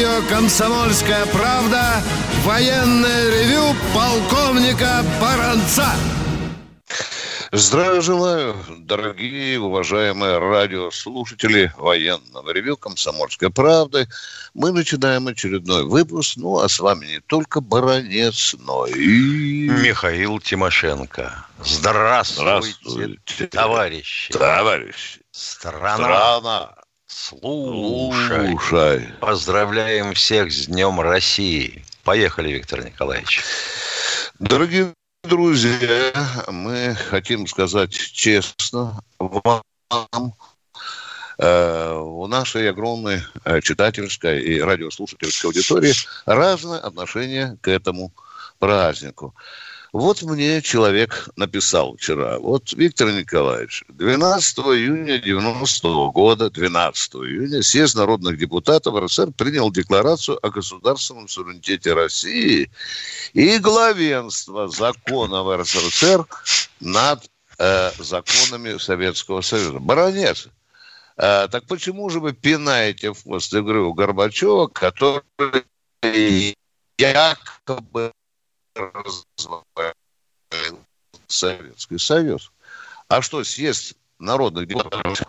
Радио «Комсомольская правда» военное ревю полковника Баранца. Здравия желаю, дорогие, уважаемые радиослушатели военного ревю «Комсомольской правды». Мы начинаем очередной выпуск, ну, а с вами не только Баранец, но и... Михаил Тимошенко. Здравствуйте, Здравствуйте. товарищи. Товарищ, Страна, страна, слушай. слушай. Поздравляем всех с Днем России. Поехали, Виктор Николаевич. Дорогие друзья, мы хотим сказать честно вам, э, у нашей огромной э, читательской и радиослушательской аудитории разное отношение к этому празднику. Вот мне человек написал вчера. Вот, Виктор Николаевич, 12 июня 90 года, 12 июня, съезд народных депутатов РСФСР принял декларацию о государственном суверенитете России и главенство законов РСФСР над э, законами Советского Союза. Баронец, э, так почему же вы пинаете в хвост игры Горбачева, который якобы развалил Советский Союз? А что, съезд народных депутатов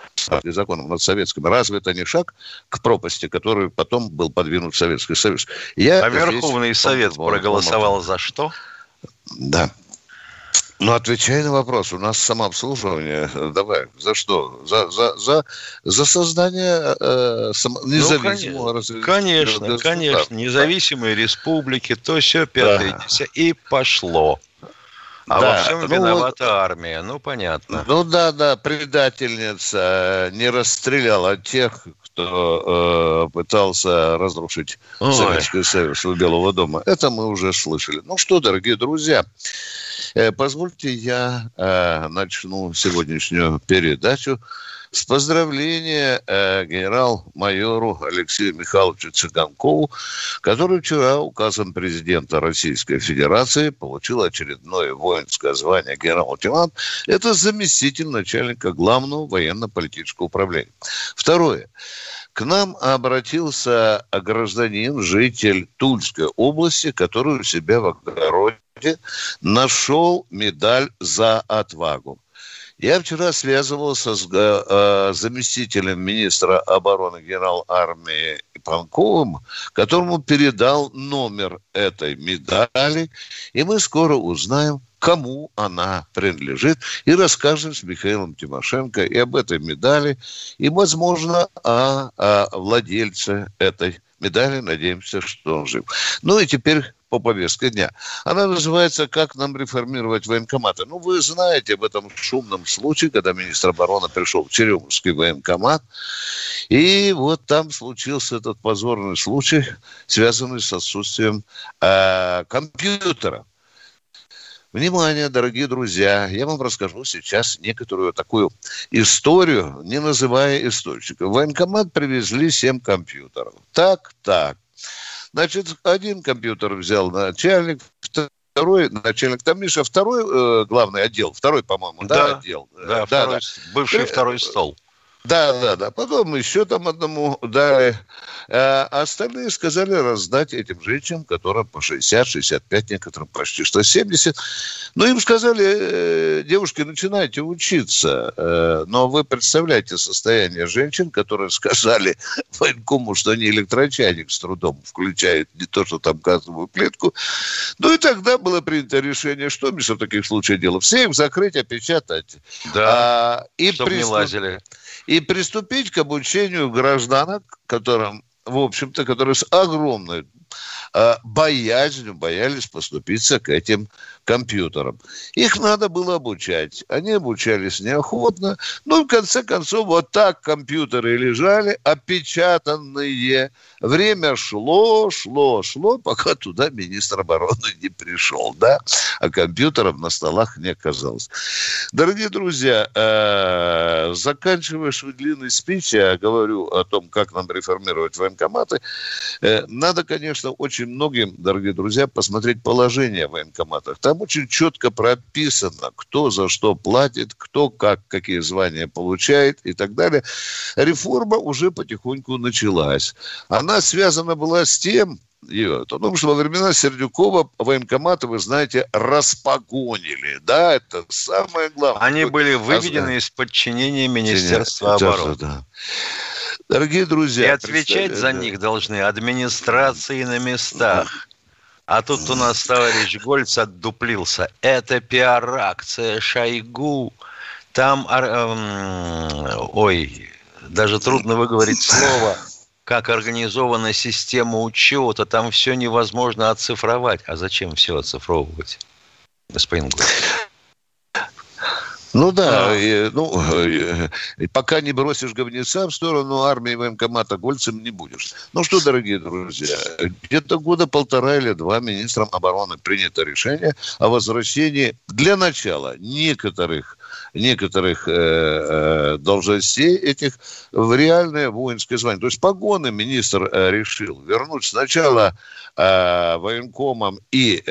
и законов над советскими, разве это не шаг к пропасти, который потом был подвинут Советский Союз? Я А здесь Верховный Совет помню, проголосовал за что? да. Ну, отвечай на вопрос. У нас самообслуживание. Давай. За что? За, за, за, за создание э, само- независимого разве- Ну, Конечно, государства. конечно. Независимые республики, то все пятое, Да. И пошло. А Да, во всем ну виновата армия. Ну, понятно. Ну да, да, предательница э, не расстреляла тех, кто э, пытался разрушить Ой. Советский Союз у Белого дома. Это мы уже слышали. Ну что, дорогие друзья, э, позвольте я э, начну сегодняшнюю передачу с поздравления э, генерал-майору Алексею Михайловичу Цыганкову, который вчера указом президента Российской Федерации получил очередное воинское звание генерал-лейтенант. Это заместитель начальника главного военно-политического управления. Второе. К нам обратился гражданин, житель Тульской области, который у себя в огороде нашел медаль за отвагу. Я вчера связывался с э, э, заместителем министра обороны генерал армии Панковым, которому передал номер этой медали, и мы скоро узнаем, кому она принадлежит, и расскажем с Михаилом Тимошенко и об этой медали, и, возможно, о, о владельце этой медали. Надеемся, что он жив. Ну и теперь по повестке дня. Она называется «Как нам реформировать военкоматы». Ну, вы знаете об этом шумном случае, когда министр обороны пришел в Черемушский военкомат, и вот там случился этот позорный случай, связанный с отсутствием э, компьютера. Внимание, дорогие друзья, я вам расскажу сейчас некоторую такую историю, не называя источника. В военкомат привезли 7 компьютеров. Так, так. Значит, один компьютер взял начальник, второй начальник, там, Миша, второй э, главный отдел, второй, по-моему, да, Да, отдел? Да, второй, бывший Э, второй стол. Да, да, да. Потом еще там одному дали. А остальные сказали раздать этим женщинам, которым по 60, 65, некоторым почти что 70. Ну, им сказали, э, девушки, начинайте учиться. Э, Но вы представляете состояние женщин, которые сказали военкому, что они электрочайник с трудом включают, не то, что там газовую плитку. Ну, и тогда было принято решение, что, Миша, в таких случаях делать? Все их закрыть, опечатать. Да, А, и чтобы не приступ- лазили. И приступить к обучению гражданок, которым, в общем-то, которые с огромной э, боязнью боялись поступиться к этим компьютерам. Их надо было обучать. Они обучались неохотно. Ну, в конце концов, вот так компьютеры лежали, опечатанные. Время шло, шло, шло, пока туда министр обороны не пришел, да, а компьютеров на столах не оказалось. Дорогие друзья, э, заканчивая свой длинный спич, я говорю о том, как нам реформировать военкоматы. Э, надо, конечно, очень многим, дорогие друзья, посмотреть положение в военкоматах. Там очень четко прописано, кто за что платит, кто как, какие звания получает и так далее. Реформа уже потихоньку началась. Она связана была с тем, ее. Потому что во времена Сердюкова военкоматы, вы знаете, распогонили. Да, это самое главное. Они были выведены из подчинения Министерства обороны. Да. Дорогие друзья. И отвечать за них должны администрации на местах. А тут у нас товарищ Гольц отдуплился. Это пиар-акция Шойгу. Там, эм, ой, даже трудно выговорить слово как организована система учета, там все невозможно оцифровать. А зачем все оцифровывать, господин Гуров? Ну да, и, ну, и, пока не бросишь говнеца в сторону армии военкомата, гольцем не будешь. Ну что, дорогие друзья, где-то года полтора или два министром обороны принято решение о возвращении для начала некоторых некоторых э, э, должностей этих в реальное воинское звание. То есть погоны министр э, решил вернуть сначала военкомам и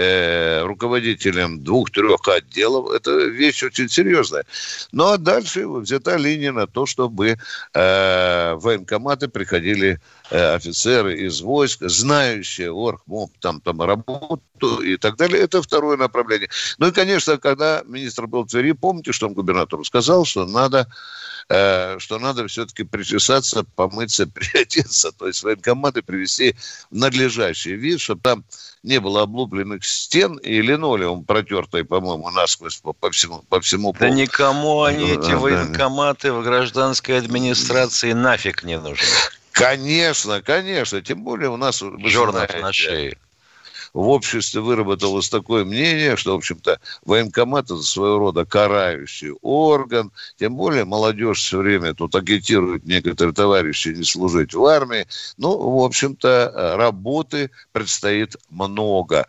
руководителям двух-трех отделов. Это вещь очень серьезная. Ну а дальше взята линия на то, чтобы военкоматы приходили офицеры из войск, знающие оргмоб, там, там работу и так далее. Это второе направление. Ну и, конечно, когда министр был в Твери, помните, что он губернатору сказал, что надо э, что надо все-таки причесаться, помыться, приодеться, то есть военкоматы привести в надлежащий вид, чтобы там не было облупленных стен и линолеум протертый, по-моему, насквозь по, по всему, по всему полу. Да никому они, эти военкоматы в гражданской администрации нафиг не нужны. Конечно, конечно. Тем более у нас... Черных на шее в обществе выработалось такое мнение, что, в общем-то, военкомат – это своего рода карающий орган. Тем более молодежь все время тут агитирует некоторые товарищи не служить в армии. Ну, в общем-то, работы предстоит много.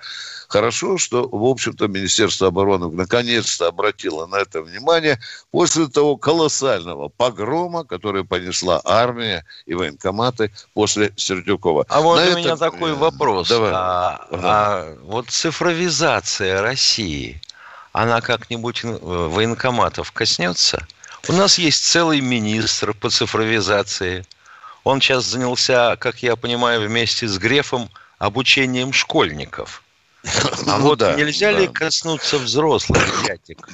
Хорошо, что, в общем-то, Министерство обороны наконец-то обратило на это внимание после того колоссального погрома, который понесла армия и военкоматы после Сердюкова. А вот на у это... меня такой вопрос. Давай. А, ага. а вот цифровизация России, она как-нибудь э, военкоматов коснется? У нас есть целый министр по цифровизации. Он сейчас занялся, как я понимаю, вместе с Грефом обучением школьников. А ну, вот да, нельзя да. ли коснуться взрослых, Ятик?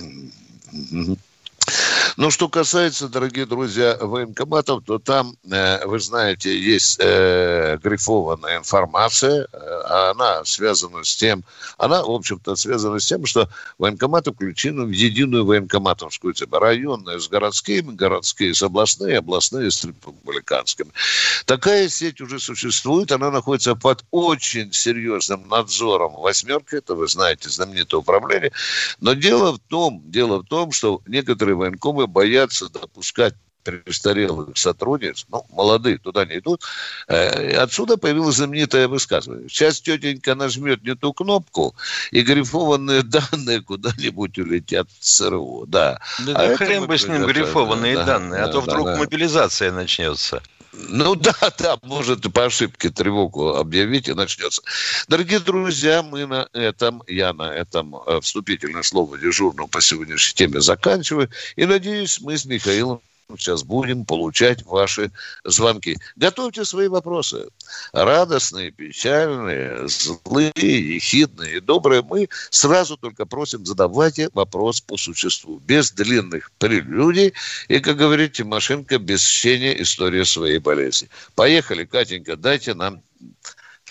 Ну, что касается, дорогие друзья, военкоматов, то там, э, вы знаете, есть э, грифованная информация, э, она связана с тем, она, в общем-то, связана с тем, что военкоматы включены в единую военкоматовскую цепь. Районные с городскими, городские с областные, областные с республиканскими. Такая сеть уже существует, она находится под очень серьезным надзором восьмерка, это вы знаете, знаменитое управление. Но дело в том, дело в том, что некоторые военкомы боятся допускать престарелых сотрудниц, ну, молодые, туда не идут. Э, отсюда появилось знаменитое высказывание. Сейчас тетенька нажмет не ту кнопку, и грифованные данные куда-нибудь улетят в ЦРУ. Да, да а хрен бы с ним грифованные да, данные, да, а то да, вдруг да. мобилизация начнется. Ну да, да, может по ошибке тревогу объявить и начнется. Дорогие друзья, мы на этом, я на этом э, вступительное слово дежурного по сегодняшней теме заканчиваю. И надеюсь, мы с Михаилом сейчас будем получать ваши звонки. Готовьте свои вопросы. Радостные, печальные, злые, ехидные, добрые. Мы сразу только просим, задавайте вопрос по существу. Без длинных прелюдий. И, как говорит Тимошенко, без чтения истории своей болезни. Поехали, Катенька, дайте нам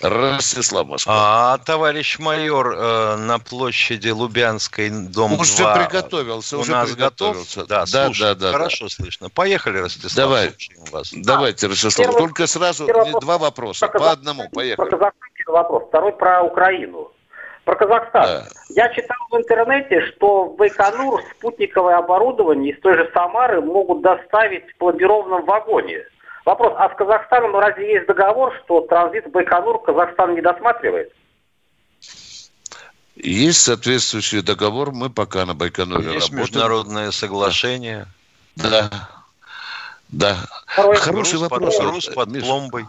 Ростислав Москва. А товарищ майор э, на площади Лубянской, дом уже 2. приготовился, у уже нас приготовился. Готов? Да, да, слушай, да, да, хорошо да. слышно. Поехали, Ростислав. Давай, вас. давайте, Ростислав. Первый, Только сразу первый два вопроса, по одному. Поехали. Вопрос. Второй про Украину. Про Казахстан. Да. Я читал в интернете, что в Байконур спутниковое оборудование из той же Самары могут доставить в пломбированном вагоне. Вопрос, а с Казахстаном разве есть договор, что транзит Байконур Казахстан не досматривает? Есть соответствующий договор, мы пока на Байконуре Есть работаем. международное соглашение. Да, да. Хороший вопрос. Груз под пломбой.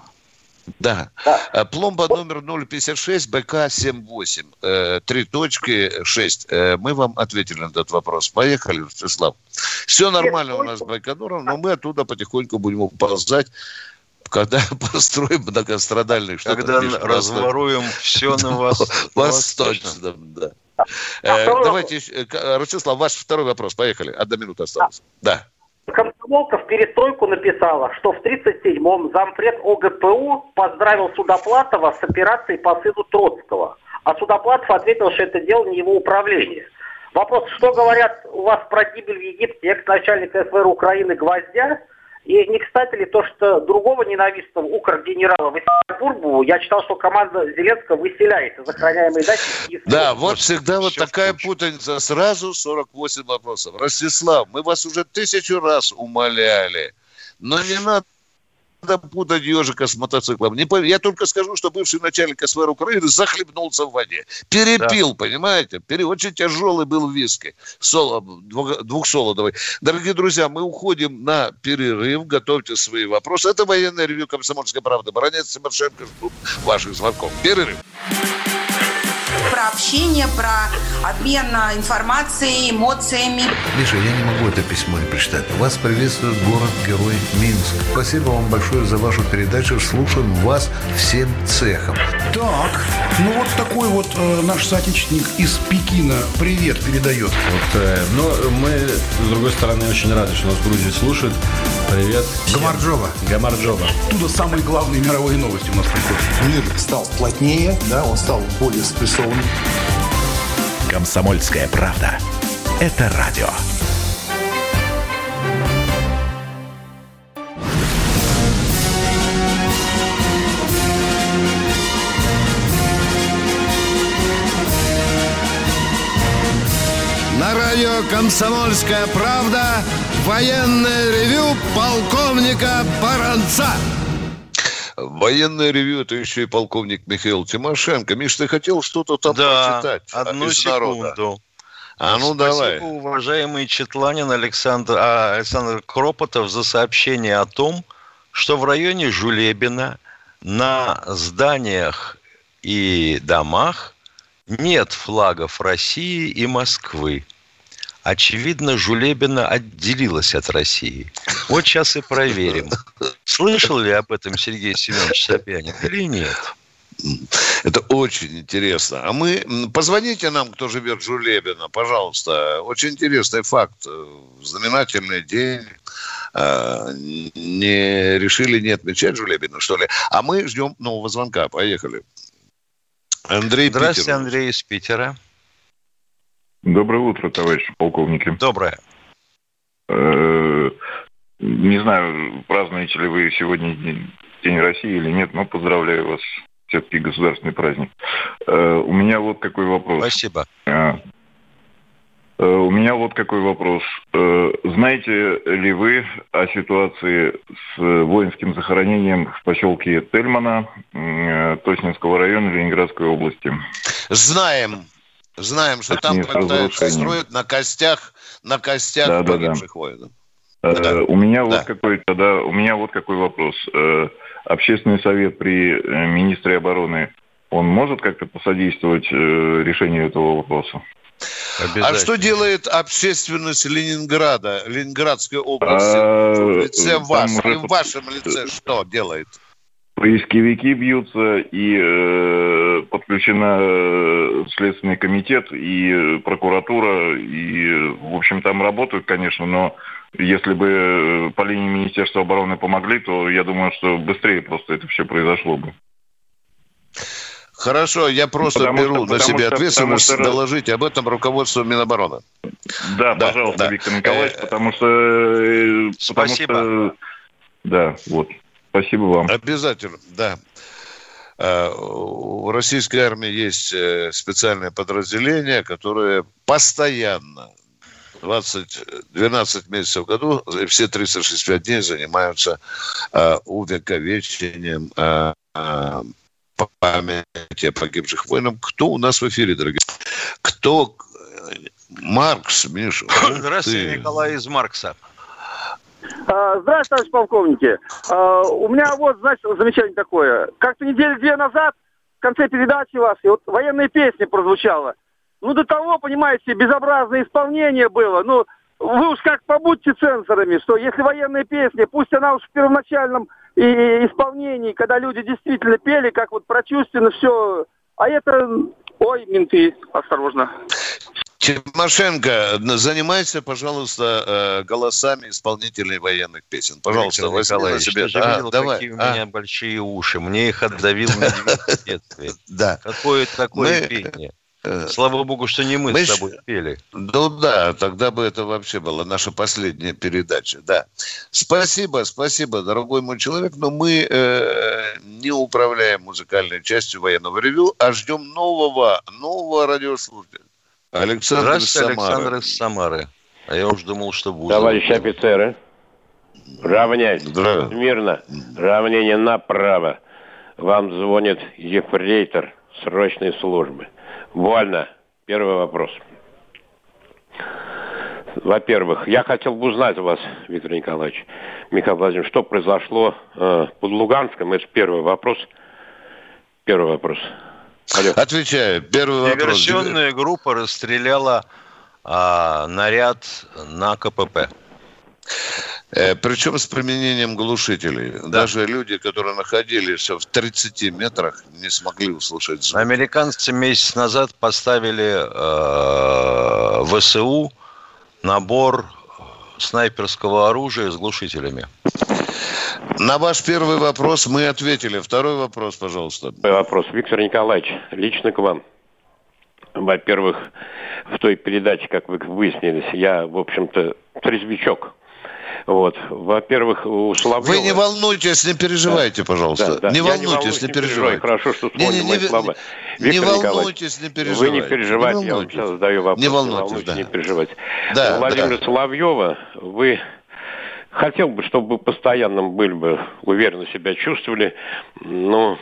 Да. да. Э, пломба номер 056 БК-78. Э, три точки 6. Э, мы вам ответили на этот вопрос. Поехали, Ростислав. Все нормально у нас с Байконуром, но мы оттуда потихоньку будем уползать когда построим многострадальный что Когда разворуем все на вас. Восточном, да. А давайте, Ростислав, ваш второй вопрос. Поехали. Одна минута осталась. Да. Комсомолка в перестройку написала, что в 37-м зампред ОГПУ поздравил Судоплатова с операцией по сыну Троцкого. А Судоплатов ответил, что это дело не его управления. Вопрос, что говорят у вас про гибель в Египте экс-начальника СВР Украины Гвоздя – и не кстати ли то, что другого ненавистного укр-генерала Василия я читал, что команда Зеленского выселяет из охраняемой дачи. Да, вот всегда вот такая путаница. Сразу 48 вопросов. Ростислав, мы вас уже тысячу раз умоляли, но не надо надо путать ежика с мотоциклом. Не пов... Я только скажу, что бывший начальник СВР Украины захлебнулся в воде. Перепил, да. понимаете? Пере... Очень тяжелый был виски. Соло... Двухсолодовый. Дорогие друзья, мы уходим на перерыв. Готовьте свои вопросы. Это военное ревю «Комсомольская правда». Баранец Тимошенко ждут ваших звонков. Перерыв про общение, про обмен информацией, эмоциями. Миша, я не могу это письмо не прочитать. Вас приветствует город-герой Минск. Спасибо вам большое за вашу передачу. Слушаем вас всем цехом. Так, ну вот такой вот э, наш соотечественник из Пекина привет передает. Вот, э, но мы, с другой стороны, очень рады, что нас в Грузии слушают. Привет. Гамарджова. Гамарджова. Оттуда самые главные мировые новости у нас приходят. Мир стал плотнее, да, он стал более спрессованным. Комсомольская правда. Это радио. Радио «Комсомольская правда» военное ревю полковника Баранца. Военное ревю это еще и полковник Михаил Тимошенко. Миш, ты хотел что-то там да, прочитать? одну секунду. Народа? А ну Спасибо, давай. уважаемый Четланин Александр, а, Александр Кропотов за сообщение о том, что в районе Жулебина на зданиях и домах нет флагов России и Москвы. Очевидно, Жулебина отделилась от России. Вот сейчас и проверим. Слышал ли об этом Сергей Семенович Собянин или нет? Это очень интересно. А мы... Позвоните нам, кто живет в Жулебино, пожалуйста. Очень интересный факт. Знаменательный день. А, не решили не отмечать Жулебина, что ли? А мы ждем нового звонка. Поехали. Андрей Здравствуйте, Питер. Андрей из Питера. Доброе утро, товарищи полковники. Доброе. Э, не знаю, празднуете ли вы сегодня День России или нет, но поздравляю вас. Все-таки государственный праздник. Э, у меня вот какой вопрос. Спасибо. Э, у меня вот какой вопрос. Знаете ли вы о ситуации с воинским захоронением в поселке Тельмана Тоснинского района Ленинградской области? Знаем. Знаем, что там пытаются строить на костях, на костях да, погибших да, да. воинов. Э, да. У меня да. вот какой тогда, у меня вот какой вопрос. Э, общественный совет при э, министре обороны, он может как-то посодействовать решению этого вопроса? А что делает общественность Ленинграда, Ленинградской области? А, в лице вас, и в вашем лице что делает? Поисковики бьются, и э, подключена э, Следственный комитет, и прокуратура, и, в общем, там работают, конечно, но если бы э, по линии Министерства обороны помогли, то я думаю, что быстрее просто это все произошло бы. Хорошо, я просто потому беру что, на себя что, ответственность что... доложить об этом руководству Минобороны. Да, да пожалуйста, да. Виктор Николаевич, э, потому что... Спасибо. Потому что, да, вот. Спасибо вам. Обязательно, да. э, в российской армии есть э, специальное подразделение, которое постоянно 20, 12 месяцев в году, все 365 дней занимаются э, увековечением э, э, памяти о погибших воинах. Кто у нас в эфире, дорогие? Кто? Маркс, Миша. Здравствуйте, ты. Николай из Маркса. А, здравствуйте, товарищ полковники. А, у меня вот, значит, замечание такое. Как-то недели две назад в конце передачи вашей вот военная песня прозвучала. Ну, до того, понимаете, безобразное исполнение было. Ну, вы уж как побудьте цензорами, что если военная песня, пусть она уж в первоначальном и исполнении, когда люди действительно пели, как вот прочувственно все, а это, ой, менты, осторожно. Тимошенко, занимайся, пожалуйста, э, голосами исполнителей военных песен. Пожалуйста, возьми на себе. Ты а, видел, давай. какие у меня а. большие уши. Мне их отдавил медведь в детстве. Да. Какое такое пение. Э, Слава богу, что не мы, мы с тобой пели. Ну да, тогда бы это вообще была наша последняя передача. Да. Спасибо, спасибо, дорогой мой человек, но мы э, не управляем музыкальной частью военного ревю, а ждем нового, нового радиослушателя. Александр Самары. Александр из Самары. А я уж думал, что будет. Товарищи офицеры, равняйсь. Да. Мирно. Равнение направо. Вам звонит ефрейтор срочной службы. Вольно. Первый вопрос. Во-первых, я хотел бы узнать у вас, Виктор Николаевич, Михаил Владимирович, что произошло э, под Луганском? Это первый вопрос. Первый вопрос. Алло. Отвечаю. Первый вопрос. Диверсионная группа расстреляла а, наряд на КПП. Э, причем с применением глушителей. Да. Даже люди, которые находились в 30 метрах, не смогли услышать звук. Американцы месяц назад поставили э, ВСУ набор снайперского оружия с глушителями. На ваш первый вопрос мы ответили. Второй вопрос, пожалуйста. Вопрос. Виктор Николаевич, лично к вам. Во-первых, в той передаче, как вы выяснились, я, в общем-то, трезвичок. Вот. Во-первых, у Соловьева... Вы не волнуйтесь, не переживайте, да. пожалуйста. Да, да. Не, волнуйтесь, не волнуйтесь, не переживайте. Хорошо, что вспомнили не, не, мои слова. Виктор не волнуйтесь, не переживайте. Вы не переживайте, не я вам сейчас задаю вопрос. Не волнуйтесь, не, волнуйтесь, да. не переживайте. Да, Владимир да. Соловьева, вы хотел бы, чтобы постоянно были бы уверенно себя чувствовали, но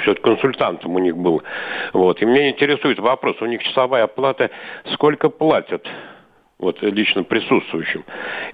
все-таки консультантом у них был. Вот. И меня интересует вопрос, у них часовая оплата, сколько платят вот лично присутствующим.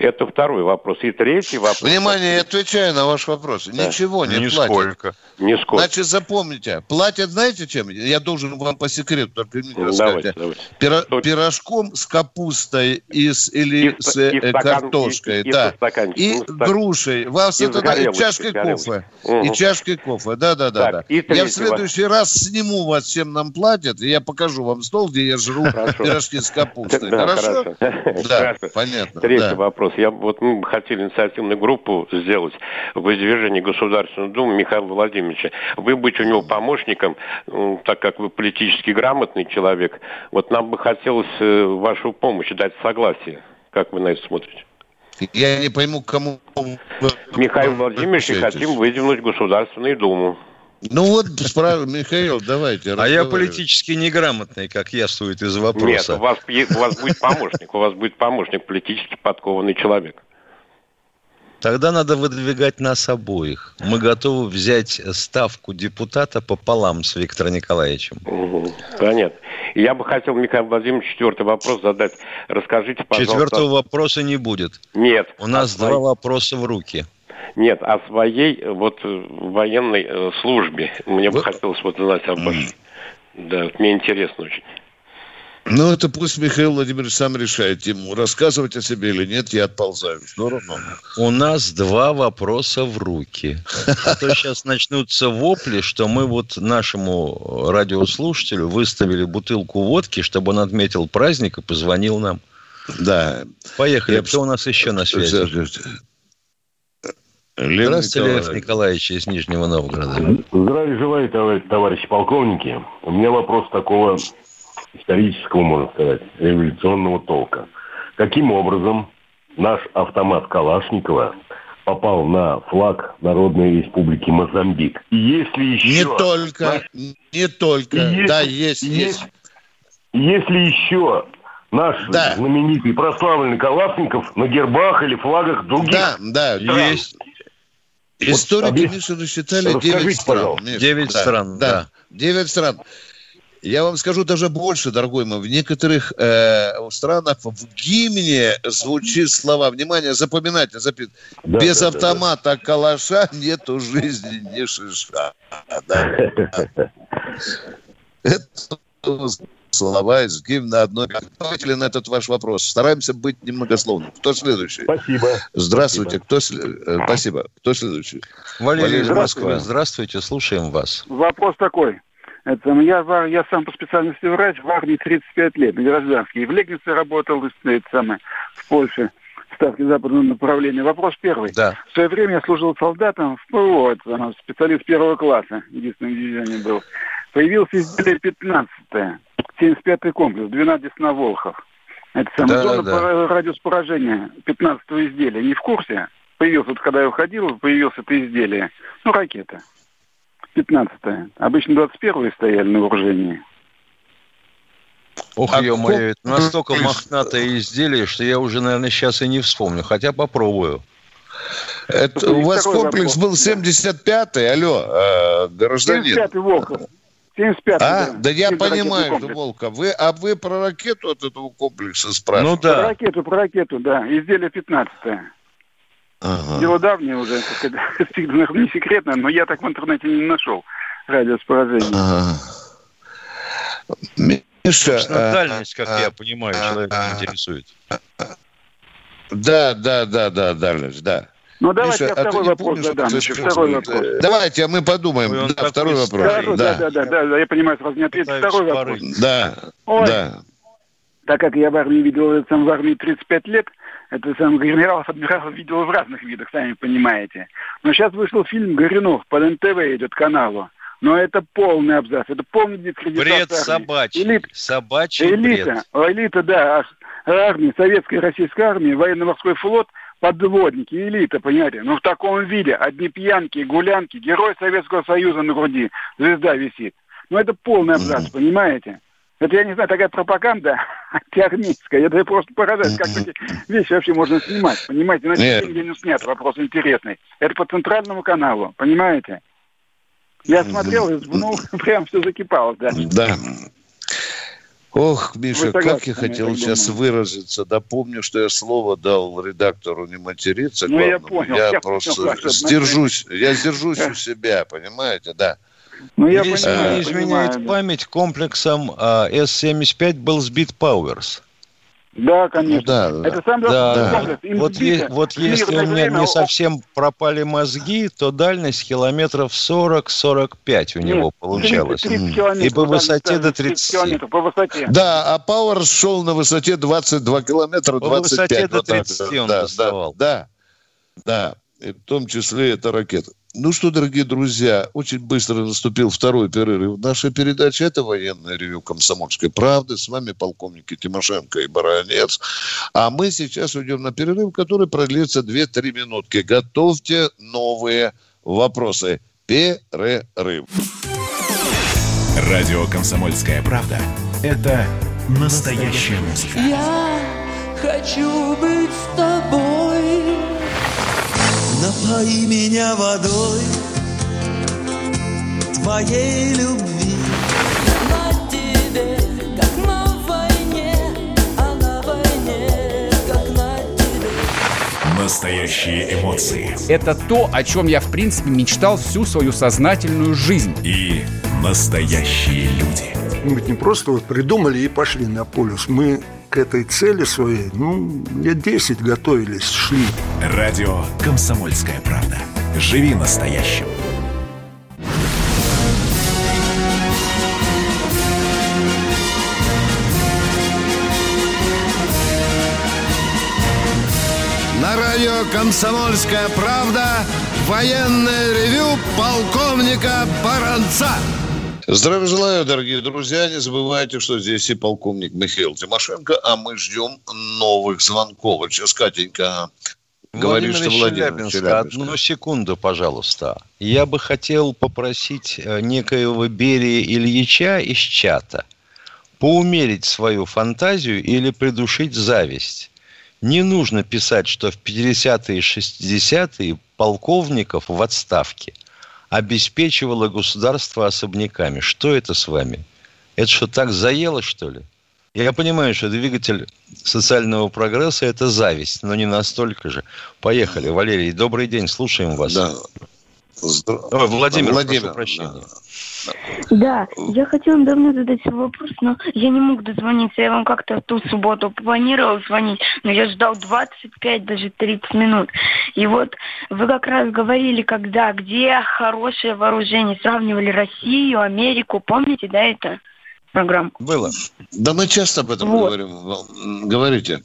Это второй вопрос. И третий вопрос. Внимание, я отвечаю на ваш вопрос. Да. Ничего не Нисколько. платят. Нисколько. Значит, запомните, платят, знаете чем? Я должен вам по секрету только мне ну, рассказать. Давайте, давайте. Пиро- пирожком с капустой и с, или и, с и э, картошкой. И, и, да. И, и ну, грушей. Вас и это да, и чашкой кофе. Угу. И чашкой кофе. Да, да, да. да. Я в следующий раз сниму вас, чем нам платят, и я покажу вам стол, где я жру пирожки с капустой. Хорошо? Да, понятно. Третий да. вопрос. Я вот мы хотели инициативную группу сделать в выдвижении Государственной Думы Михаила Владимировича. Вы быть у него помощником, так как вы политически грамотный человек. Вот нам бы хотелось э, вашу помощь дать согласие. Как вы на это смотрите? Я не пойму, кому... Михаил Владимирович, хотим выдвинуть Государственную Думу. Ну вот. Михаил, давайте. А я политически неграмотный, как я сует из вопроса. Нет, у вас, у вас будет помощник, у вас будет помощник, политически подкованный человек. Тогда надо выдвигать нас обоих. Мы готовы взять ставку депутата пополам с Виктором Николаевичем. Угу, понятно. Я бы хотел, Михаил Владимирович, четвертый вопрос задать. Расскажите, пожалуйста... Четвертого вопроса не будет. Нет. У нас два вопроса в руки. Нет, о своей вот военной э, службе. Мне Вы... бы хотелось вот знать об этом. Да, мне интересно очень. Ну, это пусть Михаил Владимирович сам решает ему, рассказывать о себе или нет, я отползаю. Здорово. У нас два вопроса в руки. А то сейчас начнутся вопли, что мы вот нашему радиослушателю выставили бутылку водки, чтобы он отметил праздник и позвонил нам. Да. Поехали. Я... Кто у нас еще на связи? Лев Здравствуйте, Лев Николаевич из Нижнего Новгорода. Здравия желаю, товарищ, товарищи полковники. У меня вопрос такого исторического, можно сказать, революционного толка. Каким образом наш автомат Калашникова попал на флаг Народной Республики Мозамбик. И если еще... Не только, не только, если, да, есть, есть. Если еще наш Да. знаменитый прославленный Калашников на гербах или флагах других Да, да, стран. есть. Историки, объяс- Миша, насчитали Расскажите, 9 стран. пожалуйста. Миша, Девять стран, да. 9 стран. Я вам скажу даже больше, дорогой мой. В некоторых э, странах в гимне звучит слова. Внимание, запоминайте, запи- Да, Без да, да, автомата калаша нету жизни ни шиша. Да. Это слова из гимна одной. Ответили на этот ваш вопрос. Стараемся быть немногословным. Кто следующий? Спасибо. Здравствуйте. Кто сле- э, Спасибо. Кто следующий? Валерий из здравствуйте. Москвы. Здравствуйте, слушаем вас. Вопрос такой. Это, ну, я, я сам по специальности врач, в армии 35 лет, гражданский. В Легнице работал, это самое, в Польше, в ставке западного направления. Вопрос первый. Да. В свое время я служил солдатом в ПВО, это, специалист первого класса, единственном дивизионе был. Появился изделие 15 75-й комплекс, 12 на Волхов. Это самое, Да, зона да, радиус поражения 15 изделия. Не в курсе? Появился, вот когда я уходил, появилось это изделие. Ну, ракета. 15 Обычно 21 стояли на вооружении. Ох, А ё-моё, коп- это настолько мохнатое изделие, что я уже, наверное, сейчас и не вспомню. Хотя попробую. Это, у вас вопрос, комплекс да. был 75-й, алло, э, гражданин. 75-й Волков. 75 А? Да я Сильно понимаю. Волка. Вы, а вы про ракету от этого комплекса Ну спрашиваете? Про да. ракету, про ракету, да. Изделие 15 Ага. Дело давнее уже, не секретно, но я так в интернете не нашел радиус поражения. Ага. Миша, Собственно, а, дальность, как а, я понимаю, а, человека а, интересует. Да, да, да, да, дальность, да. Ну, давайте Миша, я а второй не вопрос помнишь, задам. Второй вопрос. Давайте, а мы подумаем. Ой, Да, второй вопрос. Скажу, да, да, да, да, да, я понимаю, сразу не ответить. Пытаюсь Второй вопрос. Да, Ой. да. Так как я в армии видел, сам в армии 35 лет, это сам генералов, адмиралов видел в разных видах, сами понимаете. Но сейчас вышел фильм «Горюнов», по НТВ идет каналу. Но это полный абзац, это полный дискредитация Бред собачий. Элит- Собачий бред. Элита, о, элита, да, армии, советской и российской армии, военно-морской флот, подводники, элита, понимаете? Ну, в таком виде, одни пьянки, гулянки, герой Советского Союза на груди, звезда висит. Ну, это полный абзац, понимаете? Это, я не знаю, такая пропаганда антиармейская. Это просто поражает, как эти вещи вообще можно снимать, понимаете? Иначе Нет. нигде не снят, вопрос интересный. Это по центральному каналу, понимаете? Я смотрел, ну, прям все закипало, да. Да. Ох, Миша, Вы как согласны я хотел я сейчас думаю? выразиться. Да помню, что я слово дал редактору не материться. Ну, я понял, Я я просто понял сдержусь. Я сдержусь у себя, понимаете, да. Ну, я Если понимаю, не изменяет понимаю. память, комплексом а, С-75 был сбит Пауэрс. Да, конечно. Да, это сам Да, комплекс. Им вот, е- вот если у меня время не совсем пропали мозги, то дальность километров 40-45 у Нет, него получалось. 30, 30 километров, И по высоте до 30 30. километров по высоте. Да, а Пауэр шел на высоте 22 километра, По 25. высоте до вот так 30 вот. он да, доставал. Да, да, да. В том числе это ракета. Ну что, дорогие друзья, очень быстро наступил второй перерыв нашей передачи. Это военное ревю «Комсомольской правды». С вами полковники Тимошенко и Баранец. А мы сейчас уйдем на перерыв, который продлится 2-3 минутки. Готовьте новые вопросы. Перерыв. Радио «Комсомольская правда» — это настоящая музыка. Я хочу быть с тобой. Напои меня водой твоей любви. На тебе, как на войне, а на войне, как на тебе. Настоящие эмоции Это то, о чем я, в принципе, мечтал всю свою сознательную жизнь. и настоящие люди. Мы ведь не просто вот придумали и пошли на полюс. Мы к этой цели своей, ну, лет 10 готовились, шли. Радио «Комсомольская правда». Живи настоящим. На радио «Комсомольская правда» военное ревю полковника Баранца. Здравия желаю, дорогие друзья. Не забывайте, что здесь и полковник Михаил Тимошенко, а мы ждем новых звонков. Сейчас Катенька Говорит, что Владимир Челябинска, Челябинска. одну секунду, пожалуйста. Я бы хотел попросить э, некоего Берия Ильича из чата поумерить свою фантазию или придушить зависть. Не нужно писать, что в 50-е и 60-е полковников в отставке обеспечивало государство особняками. Что это с вами? Это что, так заело, что ли? Я понимаю, что двигатель социального прогресса – это зависть, но не настолько же. Поехали. Валерий, добрый день, слушаем вас. Да. Ой, Владимир, Владимир, прошу прощения. Да, я хотела давно задать свой вопрос, но я не мог дозвониться. Я вам как-то в ту субботу планировал звонить, но я ждал 25, даже 30 минут. И вот вы как раз говорили, когда, где хорошее вооружение, сравнивали Россию, Америку. Помните, да, это программку? Было. Да мы часто об этом Вот. говорим. Говорите.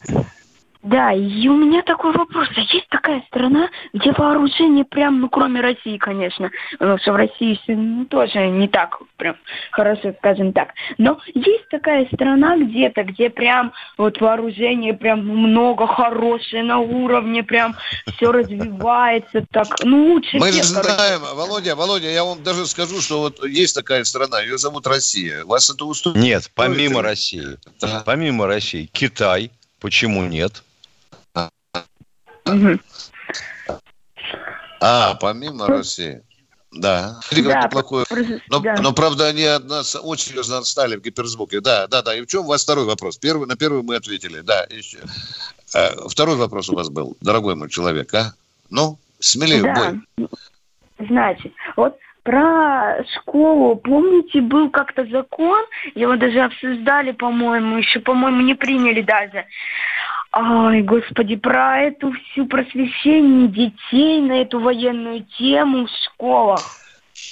Да, и у меня такой вопрос. А есть такая страна, где вооружение прям, ну, кроме России, конечно, потому что в России ну, тоже не так прям хорошо, скажем так. Но есть такая страна где-то, где прям вот вооружение прям много хорошее на уровне, прям все развивается так, ну, лучше Мы всех, короче. знаем, Володя, Володя, я вам даже скажу, что вот есть такая страна, ее зовут Россия. Вас это устроит? Нет, помимо России. Помимо России. Китай. Почему нет? А, помимо России. Да. Да, просто- Но, да. но, правда, они от нас очень серьезно отстали в гиперзвуке. Да, да, да. И в чем у вас второй вопрос? Первый, на первый мы ответили. Да, еще. Э, Второй вопрос у вас был, дорогой мой человек, а? Ну, смелее, Да. бой. Значит, вот про школу, помните, был как-то закон, его даже обсуждали, по-моему, еще, по-моему, не приняли даже. Ай, господи, про эту всю просвещение детей на эту военную тему в школах.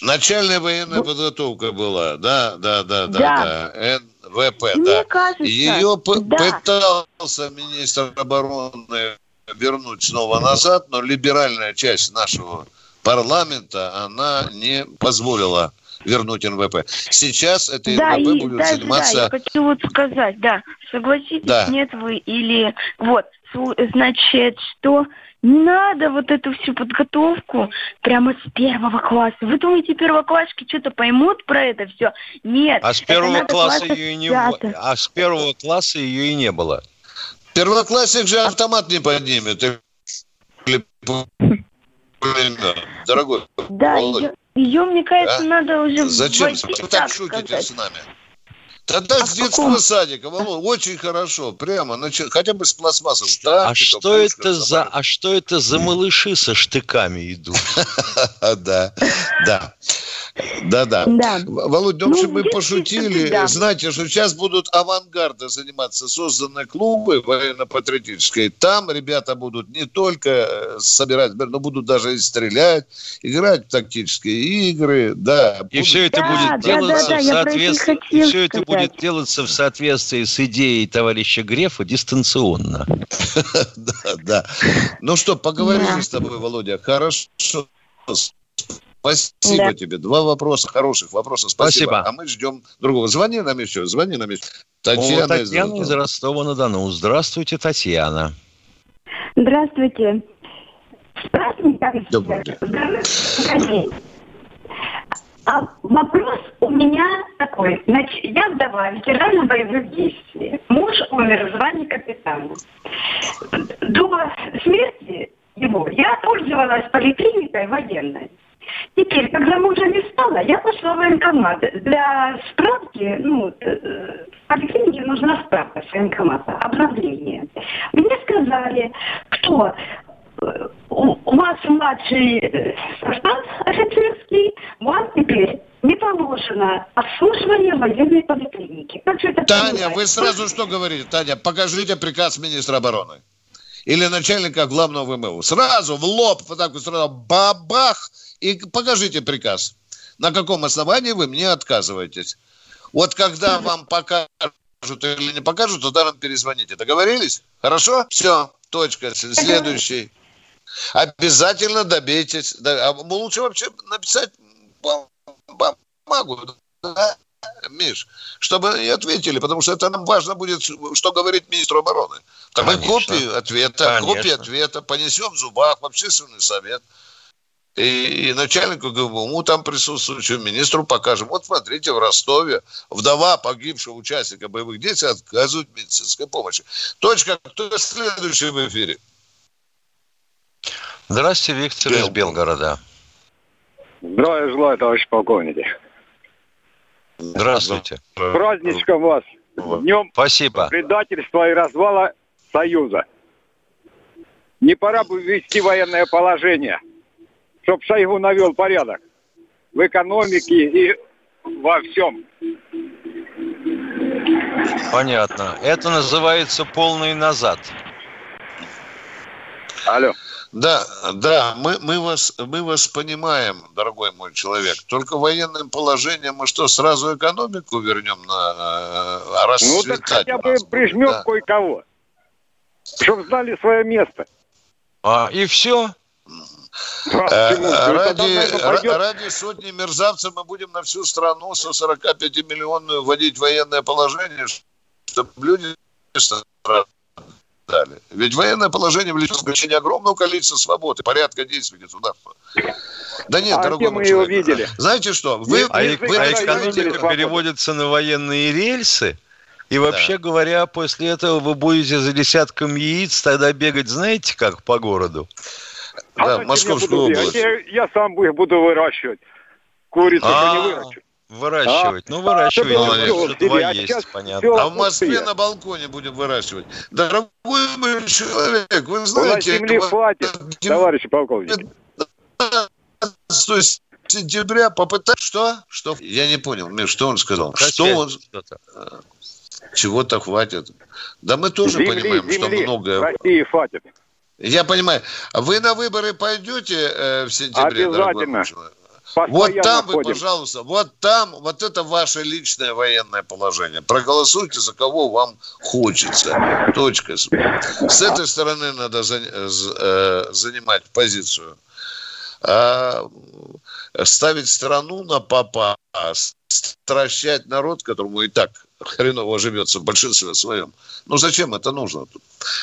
Начальная военная подготовка была, да, да, да, да, Да. да, НВП, Мне да. кажется, Ее да. пытался министр обороны вернуть снова назад, но либеральная часть нашего парламента, она не позволила вернуть НВП. Сейчас это Да, НВП и будет даже, да, заниматься... я хочу вот сказать, да, согласитесь, Да. нет вы, или вот, значит, что не надо вот эту всю подготовку прямо с первого класса. Вы думаете, первоклассники что-то поймут про это все? Нет. А с это первого класса ее и не пятых. а с первого класса ее и не было. Первоклассник же автомат не поднимет. Дорогой Да, Володя, ее, мне кажется, Да? надо уже Зачем вы так так шутите сказать. с нами? Тогда с детского садика, Володя, очень хорошо, прямо, начи- хотя бы с пластмассом. А Тактика, что это за, а что это за малыши со штыками идут? Да, да. Да, да. Володь, ну, в Ну, общем, мы здесь пошутили. да. Знаете, что сейчас будут авангарды заниматься. Созданы клубы военно-патриотические. Там ребята будут не только э, собирать, но будут даже и стрелять, играть в тактические игры. Да, И все это Да, будет да, делаться да, да, в соответствии. И все это будет делаться в соответствии с идеей товарища Грефа дистанционно. Да, да. Ну что, поговорили Да. с тобой, Володя. Хорошо. Спасибо Да. тебе. Два вопроса, хороших вопросов. Спасибо. Спасибо. А мы ждем другого. Звони нам еще, звони нам еще. Татьяна, Татьяна, из Татьяна из Ростова-на-Дону. Здравствуйте, Татьяна. Здравствуйте. С праздником Добрый Скажи, А вопрос у меня такой. Значит, я вдова, ветерана боевых действий. Муж умер в звании капитана. До смерти его я пользовалась поликлиникой военной. Теперь, когда мужа не стало, я пошла в военкомат. Для справки, ну, э, в поликлинике нужна справка с военкомата, обновление. Мне сказали, что э, у вас младший э, состав офицерский, вам теперь не положено обслуживание военной поликлиники. Как же это Таня, понимать? вы сразу что говорите? Таня, покажите приказ министра обороны. Или начальника главного ВМУ. Сразу в лоб, вот так вот сразу бабах, и покажите приказ. На каком основании вы мне отказываетесь? Вот когда вам покажут или не покажут, тогда нам перезвоните. Договорились? Хорошо? Все, точка. Следующий. Обязательно добейтесь. Да, а лучше вообще написать бумагу. Да? Миш, чтобы они ответили, потому что это нам важно будет, что говорит министр обороны. Так мы копию ответа, Конечно. копию ответа понесем в зубах в общественный совет. И, и начальнику ГБУ там присутствующему министру покажем. Вот смотрите, в Ростове вдова погибшего участника боевых действий отказывает медицинской помощи. Точка. Кто следующий в эфире? Здравствуйте, Виктор из Белгорода. Здравия желаю, товарищ полковники. Здравствуйте. С Праздничком вас. Днем Спасибо. предательства и развала Союза. Не пора бы ввести военное положение, чтобы Шойгу навел порядок в экономике и во всем. Понятно. Это называется полный назад. Алло. Да, да, мы, мы, вас, мы вас понимаем, дорогой мой человек. Только военным положением мы что, сразу экономику вернем на э, Ну так расцветать? хотя бы прижмем Да. кое-кого, чтобы знали свое место. А, и все? Э, Почему? Ну, тогда, ради, наверное, ра- пойдет- ради сотни мерзавцев мы будем на всю страну со 45 миллионную вводить военное положение, чтобы люди страдали. Ведь военное положение влечет ограничение огромного количества свободы, порядка действий государства. Да нет, А дорогой мой его человек. видели? Знаете что? Вы, а, вы- вы а экономика переводится на военные рельсы. И вообще говоря, после этого вы будете за десятком яиц тогда бегать, знаете, как по городу? А зачем я буду делать? Я, я сам их буду выращивать. Курицу А, не выращу. Выращивать. А? Ну, выращивайте. Ну, Что всё, два а есть, сейчас понятно. А в Москве пустые. на балконе будем выращивать. Дорогой мой человек, вы У нас знаете... земли хватит, товарищи полковники. 15 сентября попытать... Что? Что? Я не понял, Миш, что он сказал? Качать Что он... что-то. Чего-то хватит. Да мы тоже Земли, понимаем, что земли многое... России хватит. Я понимаю. Вы на выборы пойдете э, в сентябре, Обязательно. Вот там вы, ходим. пожалуйста, вот там, вот это ваше личное военное положение. Проголосуйте за кого вам хочется. Точка. С этой стороны надо э, занимать позицию. А ставить страну на попа, стращать народ, которому и так хреново живется в большинстве своем. Ну зачем это нужно?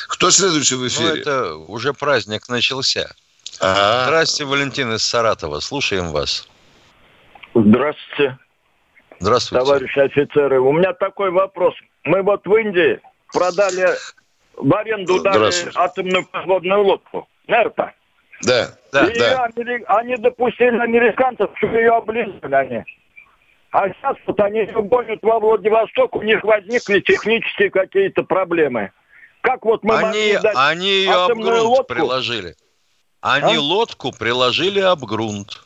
Кто следующий в Ну, эфире? это уже праздник начался. А. Здравствуйте, Валентин из Саратова. Слушаем вас. Здравствуйте, Здравствуйте. товарищи офицеры. У меня такой вопрос. Мы вот в Индии продали в аренду дали атомную подводную лодку. Нерпа. Да, и амери- они допустили американцев, чтобы ее облизали они. А сейчас вот они ее гонят во Владивосток, у них возникли технические какие-то проблемы. Как вот мы Они, могли дать они ее об грунт лодку? приложили. Они А? лодку приложили об грунт.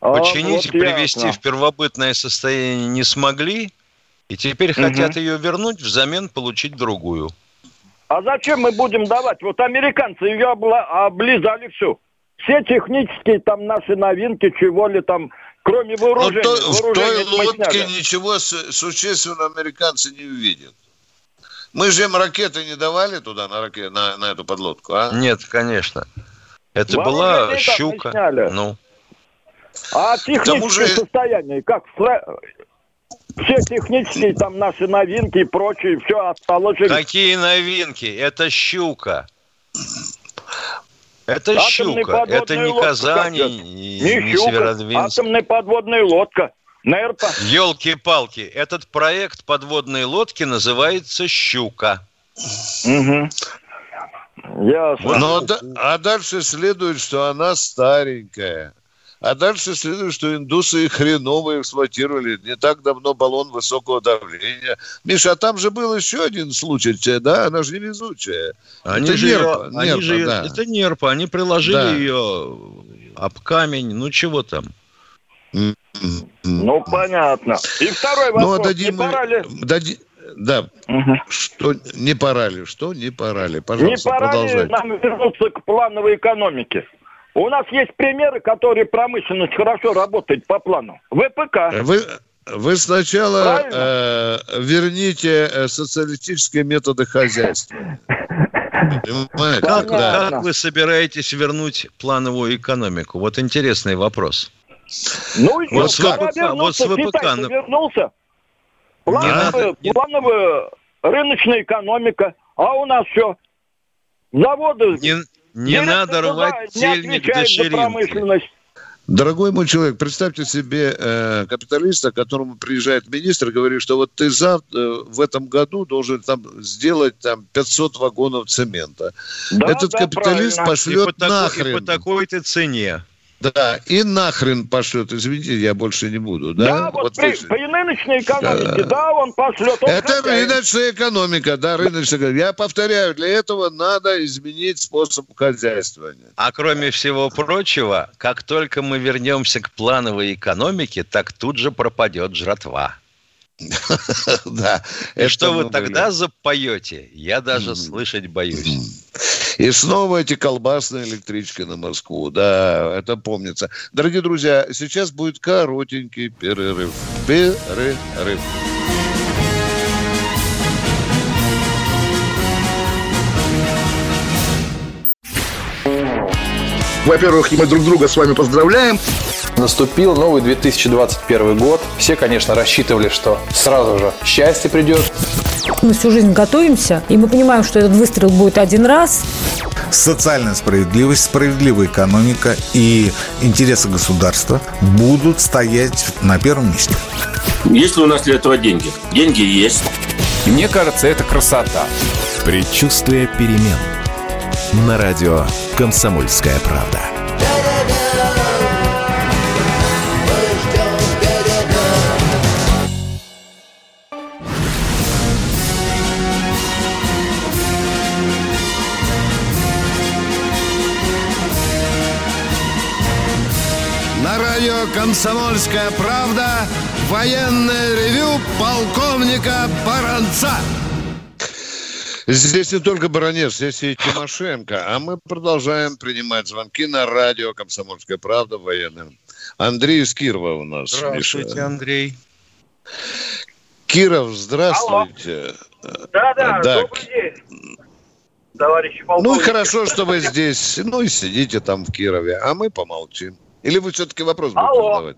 А, Починить вот и привести ясно. в первобытное состояние не смогли, и теперь Мгм. хотят ее вернуть, взамен получить другую. А зачем мы будем давать? Вот американцы ее обла- облизали всю. Все технические там наши новинки, чего ли там, кроме Ну, вооружения. то- в той лодке ничего су- существенного американцы не увидят. Мы же им ракеты не давали туда, на, раке- на, на эту подлодку, а? Нет, конечно. Это Вооружение была щука. сняли. Ну, А техническое же- состояние, как все технические там наши новинки и прочее, все отложили. какие новинки? Это щука. Это Атомная щука. Это не лодка, Казань, как и- это? и Не не щука, Северодвинск. атомная подводная лодка. Нерпа. Елки-палки, этот проект подводной лодки называется «Щука». Угу. Ясно. Но да- а дальше следует, что она старенькая. А дальше следует, что индусы хреново эксплуатировали. Не так давно баллон высокого давления. Миша, а там же был еще один случай, да? Она же невезучая. Они Это же, нерпа, её- они нерпа, же да. это нерпа, они приложили Да. ее об камень, ну чего там? Ну, понятно. И второй Ну, вопрос. а дадим не мы- пора ли, Дади- Да. Что не пора ли? Что не пора ли? не Пожалуйста, пора ли продолжайте. нам вернуться к плановой экономике? У нас есть примеры, которые промышленность хорошо работает по плану. ВПК. Вы, вы сначала Правильно? э, верните э, социалистические методы хозяйства. Понимаете? Как, Да. как вы собираетесь вернуть плановую экономику? Вот интересный вопрос. Ну Вот с ВПК, вот с ВПК, ну- вернулся. Не Плановая, надо, не- плановая рыночная экономика, а у нас все. Заводы... Не, не директор надо рвать не тельник до ширинки. Дорогой мой человек, представьте себе э, капиталиста, к которому приезжает министр и говорит, что вот ты завтра, э, в этом году должен там сделать там 500 вагонов цемента. Да, Этот да, капиталист правильно. пошлет И по такой- нахрен. и по такой-то цене. Да, и нахрен пошлет. Извините, я больше не буду. Да, Да, вот, при, вы- при нынешней экономике, Да. да, он пошлет. он Это хозяин. рыночная экономика, да, рыночная экономика. Я повторяю, для этого надо изменить способ хозяйствования. А кроме всего прочего, как только мы вернемся к плановой экономике, так тут же пропадет жратва. Да. И что вы тогда запоете, я даже слышать боюсь. И снова эти колбасные электрички на Москву. Да, это помнится. Дорогие друзья, сейчас будет коротенький перерыв. Перерыв. Во-первых, мы друг друга с вами поздравляем. Наступил новый 2021 год. Все, конечно, рассчитывали, что сразу же счастье придет. Мы всю жизнь готовимся, и мы понимаем, что этот выстрел будет один раз. Социальная справедливость, справедливая экономика и интересы государства будут стоять на первом месте. Есть ли у нас для этого деньги? Деньги есть. Мне кажется, это красота. Предчувствие перемен. На радио «Комсомольская правда». «Комсомольская правда» военное ревю полковника Баранца. Здесь не только Баранец, здесь и Тимошенко. А мы продолжаем принимать звонки на радио «Комсомольская правда» военным. Андрей из Кирова у нас. Здравствуйте, Миша. Андрей. Киров, здравствуйте. Да-да, Да. добрый день, товарищи Ну, полковники. хорошо, что вы здесь. Ну, и сидите там в Кирове, а мы помолчим. Или вы все-таки вопрос будете Алло. задавать?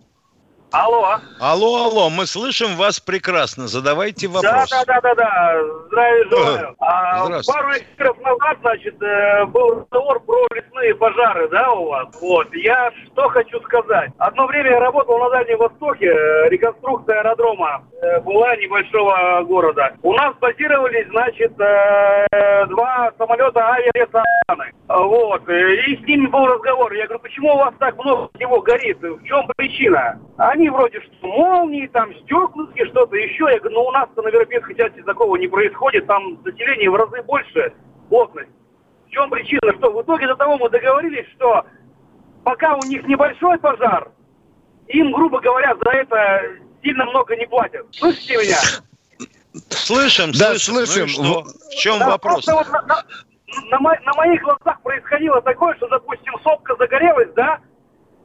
Алло. Алло, алло, мы слышим вас прекрасно. Задавайте вопрос. Да, да, да, да, да. Здравия желаю. А, Здравствуйте. пару эфиров назад, значит, э, был разговор про лесные пожары, да, у вас. Вот. Я что хочу сказать. Одно время я работал на Дальнем Востоке, э, реконструкция аэродрома э, была небольшого города. У нас базировались, значит, два самолета авиалесоохраны. Вот. И с ними был разговор. Я говорю, почему у вас так много всего горит? В чем причина? Они вроде что молнии, там стеклышки, что-то еще. Я говорю, ну у нас-то на европейской части такого не происходит. Там заселение в разы больше, плотность. В чем причина? Что в итоге до того мы договорились, что пока у них небольшой пожар, им, грубо говоря, за это сильно много не платят. Слышите меня? Слышим, Да, слышим. Ну слышим. что? В чем Да, вопрос? вот на, на- на на моих глазах происходило такое, что, допустим, сопка загорелась, да,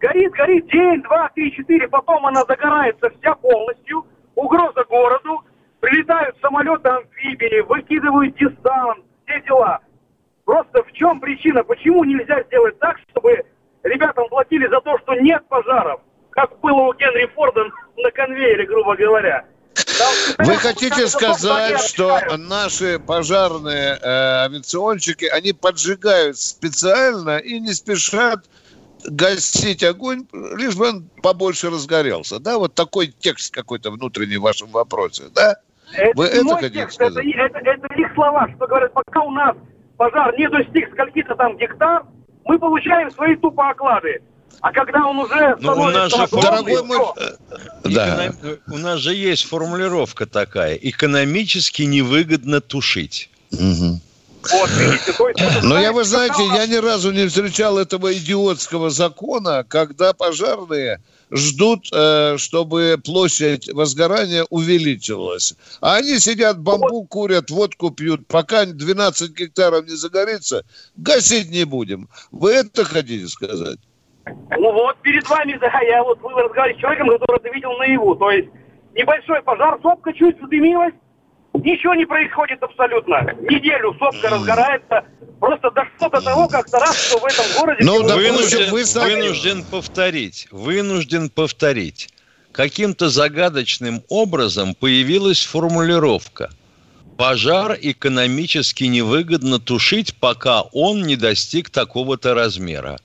горит, горит день, два, три, четыре, потом она загорается вся полностью, угроза городу, прилетают самолеты амфибии, выкидывают десант, все дела. Просто в чем причина? Почему нельзя сделать так, чтобы ребятам платили за то, что нет пожаров, как было у Генри Форда на конвейере, грубо говоря? Вы хотите сказать, что наши пожарные э, авиационщики, они поджигают специально и не спешат гасить огонь, лишь бы он побольше разгорелся, да? Вот такой текст какой-то внутренний в вашем вопросе, да? Это Вы это мой хотите текст, это, сказать? это, это их слова, что говорят, пока у нас пожар не достиг скольки-то там гектар, мы получаем свои тупо оклады. А когда он уже Ну, у нас же дорогой мой- всё. Да. Эконом- У нас же есть формулировка такая. Экономически невыгодно тушить. Вот, видите, то есть... Но я, вы знаете, я ни разу не встречал этого идиотского закона, когда пожарные ждут, э, чтобы площадь возгорания увеличилась. А они сидят, бамбук курят, водку пьют. Пока 12 гектаров не загорится, гасить не будем. Вы это хотите сказать? Ну вот, перед вами, да, я вот вы разговаривали с человеком, который это видел наяву. То есть небольшой пожар, сопка чуть задымилась, ничего не происходит абсолютно. Неделю сопка разгорается, Просто дошло до того, как-то раз, что в этом городе... Ну, вынужден, вы сами- вынужден повторить, вынужден повторить. Каким-то загадочным образом появилась формулировка «Пожар экономически невыгодно тушить, пока он не достиг такого-то размера».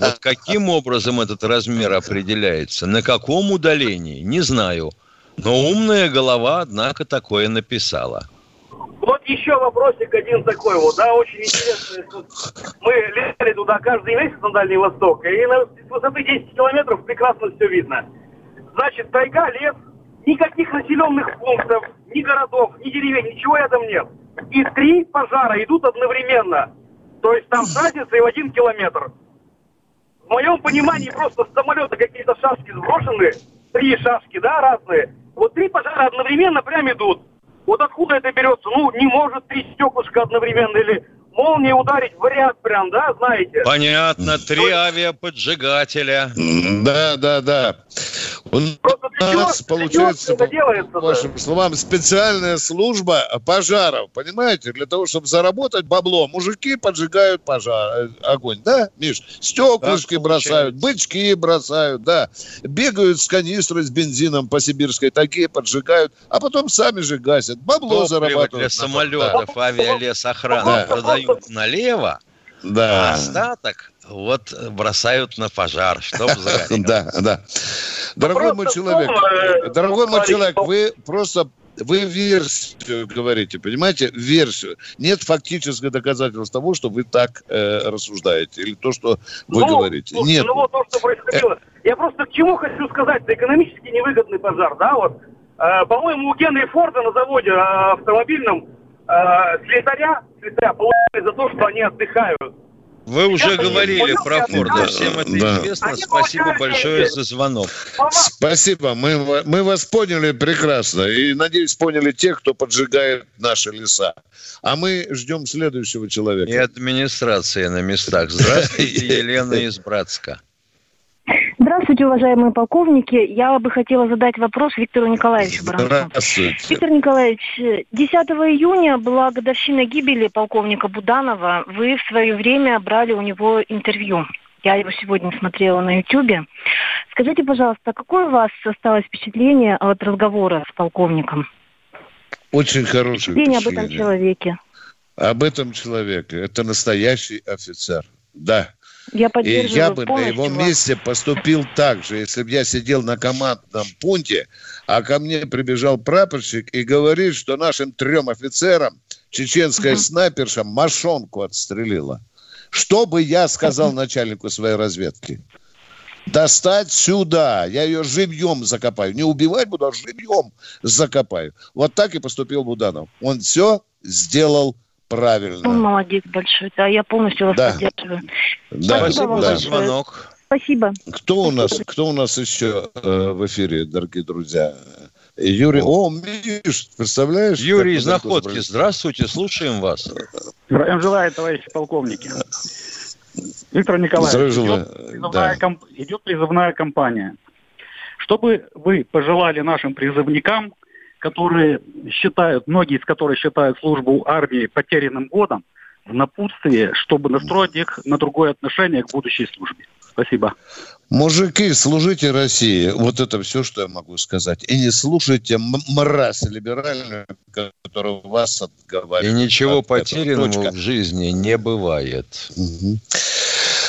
Вот каким образом этот размер определяется, на каком удалении, не знаю. Но умная голова, однако, такое написала. Вот еще вопросик один такой вот, да, очень интересный. Мы летали туда каждый месяц на Дальний Восток, и на, высоты 10 километров прекрасно все видно. Значит, тайга, лес, никаких населенных пунктов, ни городов, ни деревень, ничего рядом нет. И три пожара идут одновременно. То есть там с разницей в один километр. В моем понимании просто с самолета какие-то шашки сброшены, три шашки, да, разные. Вот три пожара одновременно прям идут. Вот откуда это берется? Ну, не может три стеклышка одновременно или молния ударить в ряд прям, да, знаете? Понятно, три авиаподжигателя. Да, да, да. У нас получается, по вашим словам, специальная служба пожаров, понимаете? Для того, чтобы заработать бабло, мужики поджигают пожар, э, огонь, да, Миш? Стеклышки Так бросают, бычки бросают, да. Бегают с канистрой с бензином по сибирской таге, поджигают, а потом сами же гасят. Бабло Топливо зарабатывают. для самолетов Да. авиалесохраны Да. продают налево, Да. а остаток вот бросают на пожар, чтобы загореть. Да, да. Дорогой мой человек, дорогой мой человек, вы просто вы версию говорите, понимаете, версию. Нет фактического доказательства того, что вы так э, рассуждаете, или то, что вы Ну, говорите. слушайте, Нет. Ну вот то, что происходило. Я просто к чему хочу сказать. Это экономически невыгодный пожар, да, вот. Э, по-моему, у Генри Форда на заводе э, автомобильном э, слесаря, слесаря получили за то, что они отдыхают. Вы уже говорили про Форда, всем это Да. известно. Спасибо большое за звонок. Спасибо, мы, мы вас поняли прекрасно. И, надеюсь, поняли тех, кто поджигает наши леса. А мы ждем следующего человека. И администрация на местах. Здравствуйте, Елена из Братска. Здравствуйте, уважаемые полковники. Я бы хотела задать вопрос Виктору Николаевичу Баранцу. Здравствуйте. Виктор Николаевич, э, 10 июня была годовщина гибели полковника Буданова. Вы в свое время брали у него интервью. Я его сегодня смотрела на Ютьюбе. Скажите, пожалуйста, какое у вас осталось впечатление от разговора с полковником? Очень хорошее Впечатление об этом человеке. Об этом человеке. Это настоящий офицер. Да. Я И я бы на его вас. месте поступил так же, если бы я сидел на командном пункте, а ко мне прибежал прапорщик и говорит, что нашим трем офицерам чеченская снайперша мошонку отстрелила. Что бы я сказал начальнику своей разведки? Достать сюда. Я ее живьем закопаю. Не убивать буду, а живьем закопаю. Вот так и поступил Буданов. Он все сделал правильно. Он молодец большой. Да, я полностью вас Да. поддерживаю. Да, Спасибо вам да. большое. Спасибо. Кто у нас, кто у нас еще э, в эфире, дорогие друзья? Юрий, о, Миш, представляешь? Юрий из Находки, здравствуйте, слушаем вас. Здравия желаю, товарищи полковники. Виктор Николаевич, идет призывная, Да. комп- идет призывная кампания. Что бы вы пожелали нашим призывникам, которые считают, многие из которых считают службу армии потерянным годом, в напутствие, чтобы настроить их на другое отношение к будущей службе? Спасибо. Мужики, служите России. Вот это все, что я могу сказать. И не слушайте мразь либеральную, которая вас И отговаривает. ничего от этого. потерянного в жизни не бывает.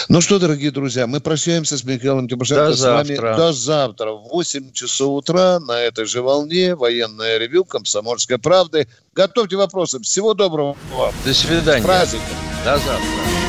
Ну что, дорогие друзья, мы прощаемся с Михаилом Тимошенко. До с вами завтра. до завтра в 8 часов утра на этой же волне. Военное ревю Комсомольской правды. Готовьте вопросы. Всего доброго вам. До свидания. С праздником. До завтра.